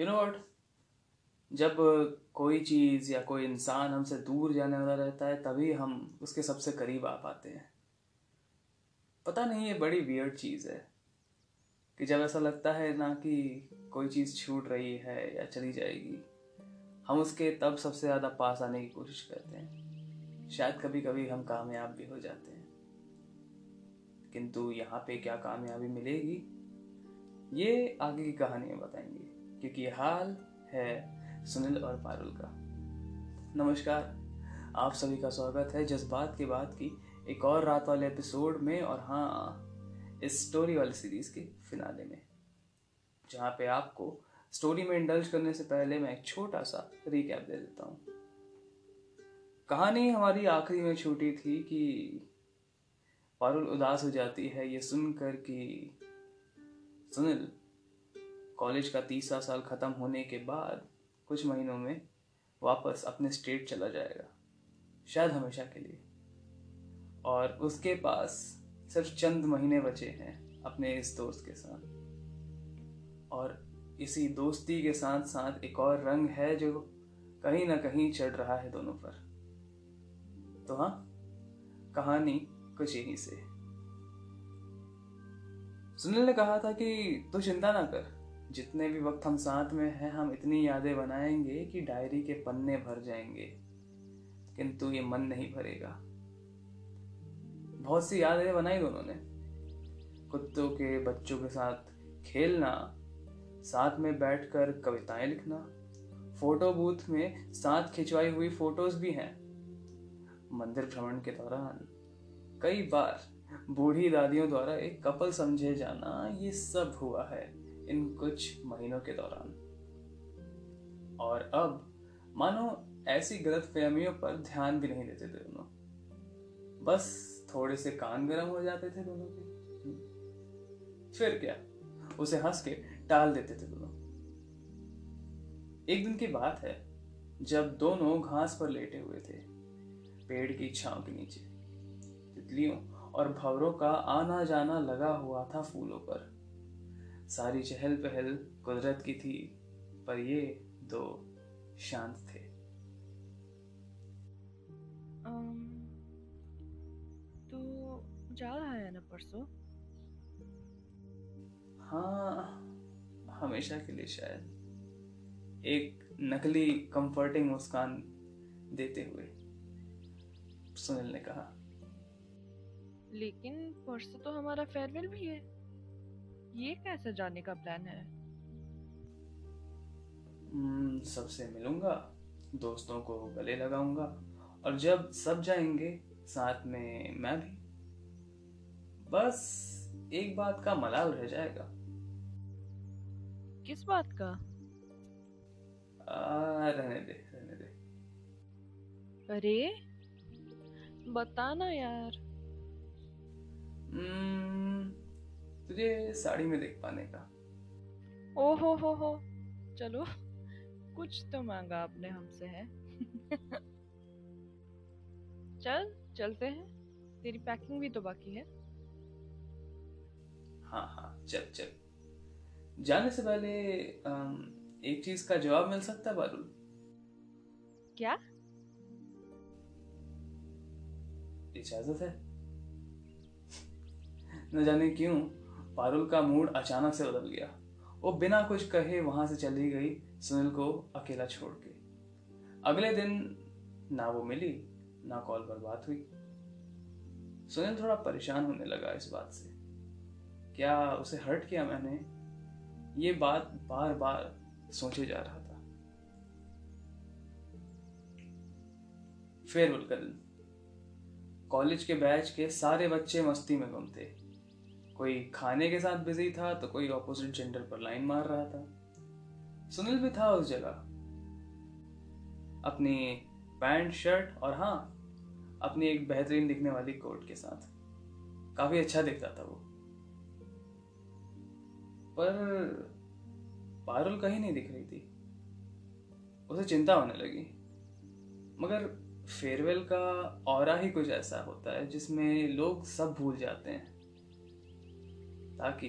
You know what जब कोई चीज़ या कोई इंसान हमसे दूर जाने वाला रहता है, तभी हम उसके सबसे करीब आ पाते हैं। पता नहीं, ये बड़ी वियर्ड चीज़ है कि जब ऐसा लगता है ना कि कोई चीज़ छूट रही है या चली जाएगी, हम उसके तब सबसे ज़्यादा पास आने की कोशिश करते हैं। शायद कभी कभी हम कामयाब भी हो जाते हैं। किंतु यहाँ पे क्या कामयाबी मिलेगी? ये आगे की कहानी में बताएँगे। क्योंकि हाल है सुनील और पारुल का। नमस्कार, आप सभी का स्वागत है जज्बात के बाद की एक और रात वाले एपिसोड में और हाँ इस स्टोरी वाली सीरीज़ के फिनाले में, जहाँ पे आपको स्टोरी में इंडल्ज करने से पहले मैं एक छोटा सा रिकैप दे देता हूँ। कहानी हमारी आखिरी में छूटी थी कि पारुल उदास हो जाती है ये सुनकर कि सुनील कॉलेज का तीसरा साल ख़त्म होने के बाद कुछ महीनों में वापस अपने स्टेट चला जाएगा, शायद हमेशा के लिए। और उसके पास सिर्फ़ चंद महीने बचे हैं अपने इस दोस्त के साथ। और इसी दोस्ती के साथ साथ एक और रंग है जो कहीं ना कहीं चढ़ रहा है दोनों पर। तो हाँ कहानी कुछ यही से। सुनील ने कहा था कि तू चिंता ना कर। जितने भी वक्त हम साथ में हैं, हम इतनी यादें बनाएँगे कि डायरी के पन्ने भर जाएँगे। किंतु ये मन नहीं भरेगा। बहुत सी यादें बनाई दोनों ने कुत्तों के बच्चों के साथ खेलना, साथ में बैठकर कविताएँ लिखना, फ़ोटो बूथ में साथ खिंचवाई हुई फ़ोटोज़ भी हैं। मंदिर भ्रमण के दौरान कई बार बूढ़ी दादियों द्वारा एक कपल समझे जाना, ये सब हुआ है। इन कुछ महीनों के दौरान। और अब, मानो ऐसी गलत फहमियों पर ध्यान भी नहीं देते थे दोनों। बस थोड़े से कान गर्म हो जाते थे दोनों के। फिर क्या? उसे हंस के टाल देते थे दोनों। एक दिन की बात है, जब दोनों घास पर लेटे हुए थे, पेड़ की छांव के नीचे। तितलियों और भवरों का आना जाना लगा हुआ था फूलों पर। सारी चहल पहल कुदरत की थी पर ये दो शांत थे। तो जा रहा है ना परसों? हाँ हमेशा के लिए शायद। एक नकली कंफर्टिंग मुस्कान देते हुए सुनील ने कहा। लेकिन परसों तो हमारा फेयरवेल भी है। ये कैसे जाने का प्लान है? हम्म, सबसे मिलूँगा दोस्तों को गले लगाऊँगा और जब सब जाएँगे साथ में मैं भी। बस एक बात का मलाल रह जाएगा। किस बात का? आ, रहने दे रहने दे। अरे बताना यार। हम्म, तुझे साड़ी में देख पाने का। ओ हो हो। हो चलो कुछ तो मांगा आपने हमसे है? चल चलते हैं। तेरी पैकिंग भी तो बाकी है। हाँ हाँ चल चल। जाने से पहले एक चीज़ का जवाब मिल सकता है बारुल? क्या? इजाज़त है? न जाने क्यों। पारुल का मूड अचानक से बदल गया। वो बिना कुछ कहे वहाँ से चली गई सुनील को अकेला छोड़ के। अगले दिन ना वो मिली, ना कॉल पर बात हुई। सुनील थोड़ा परेशान होने लगा इस बात से। क्या उसे हर्ट किया मैंने? ये बात बार बार सोचे जा रहा था। फेयरवेल का दिन। कॉलेज के बैच के सारे बच्चे मस्ती में थे। कोई खाने के साथ बिज़ी था तो कोई ऑपोजिट जेंडर पर लाइन मार रहा था। सुनील भी था उस जगह। अपनी पैंट शर्ट और हाँ अपनी एक बेहतरीन दिखने वाली कोट के साथ। काफ़ी अच्छा दिखता था वो। पर पारुल कहीं नहीं दिख रही थी। उसे चिंता होने लगी। मगर फेयरवेल का और ही कुछ ऐसा होता है जिसमें लोग सब भूल जाते हैं। ताकि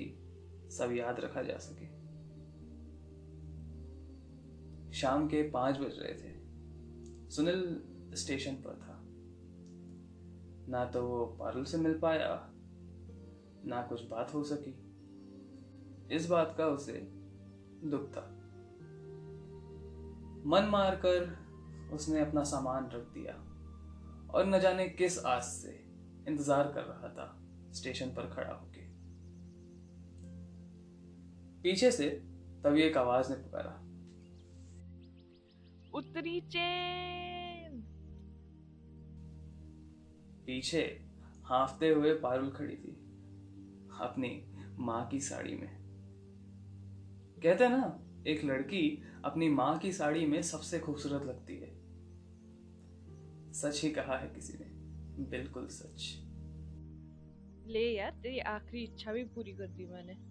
सब याद रखा जा सके। शाम के पाँच बज रहे थे। सुनील स्टेशन पर था। ना तो वो पारुल से मिल पाया, ना कुछ बात हो सकी। इस बात का उसे दुख था। मन मारकर उसने अपना सामान रख दिया और न जाने किस आस से इंतज़ार कर रहा था। स्टेशन पर खड़ा होके पीछे से तभी एक आवाज़ ने पुकारा। उत्तरी चेन। पीछे हाफते हुए पारुल खड़ी थी अपनी माँ की साड़ी में। कहते हैं ना एक लड़की अपनी माँ की साड़ी में सबसे खूबसूरत लगती है। सच ही कहा है किसी ने बिल्कुल सच। ले यार तेरी आखिरी इच्छा भी पूरी कर दी मैंने।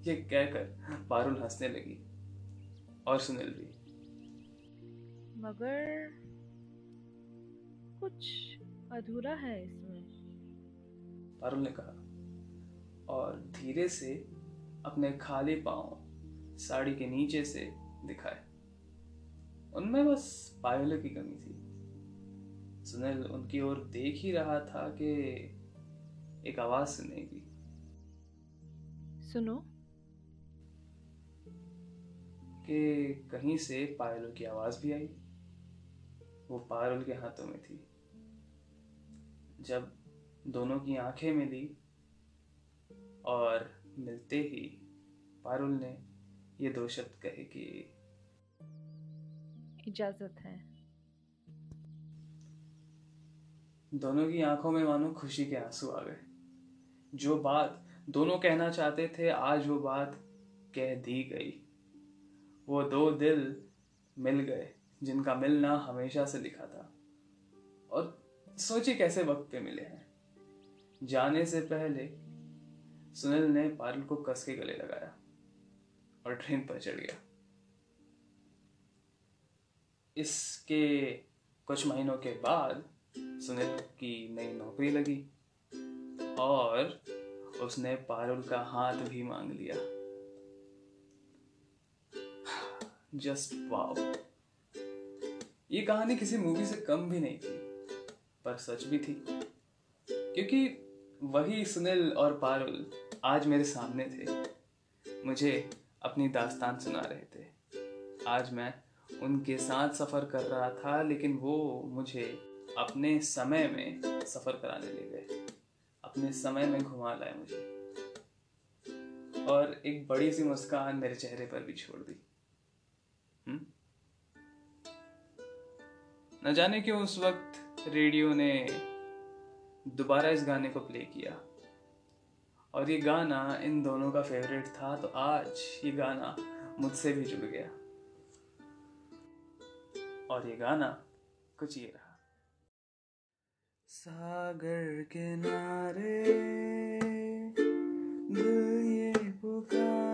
ये कहकर पारुल हंसने लगी और सुनील भी। मगर कुछ अधूरा है इसमें। पारुल ने कहा और धीरे से अपने खाली पाँव साड़ी के नीचे से दिखाए। उनमें बस पायलों की कमी थी। सुनील उनकी ओर देख ही रहा था कि एक आवाज़ सुनेगी। सुनो कि कहीं से पायलों की आवाज़ भी आई। वो पारुल के हाथों में थी। जब दोनों की आँखें मिली और मिलते ही पारुल ने ये दो शब्द कहे कि इजाज़त है। दोनों की आँखों में मानो खुशी के आँसू आ गए। जो बात दोनों कहना चाहते थे आज वो बात कह दी गई। वो दो दिल मिल गए, जिनका मिलना हमेशा से लिखा था। और सोचिए कैसे वक्त पे मिले हैं। जाने से पहले सुनील ने पारुल को कस के गले लगाया और ट्रेन पर चढ़ गया। इसके कुछ महीनों के बाद सुनील की नई नौकरी लगी और उसने पारुल का हाथ भी मांग लिया। जस्ट वाओ ये कहानी किसी मूवी से कम भी नहीं थी, पर सच भी थी। क्योंकि वही सुनील और पारुल आज मेरे सामने थे। मुझे अपनी दास्तान सुना रहे थे। आज मैं उनके साथ सफ़र कर रहा था, लेकिन वो मुझे अपने समय में सफ़र कराने ले गए। अपने समय में घुमा लाए मुझे। और एक बड़ी सी मुस्कान मेरे चेहरे पर भी छोड़ दी? न जाने क्यों उस वक्त रेडियो ने दोबारा इस गाने को प्ले किया। और ये गाना इन दोनों का फेवरेट था तो आज ये गाना मुझसे भी जुड़ गया। और ये गाना कुछ ये रहा। सागर किनारे दिल ये पुकारे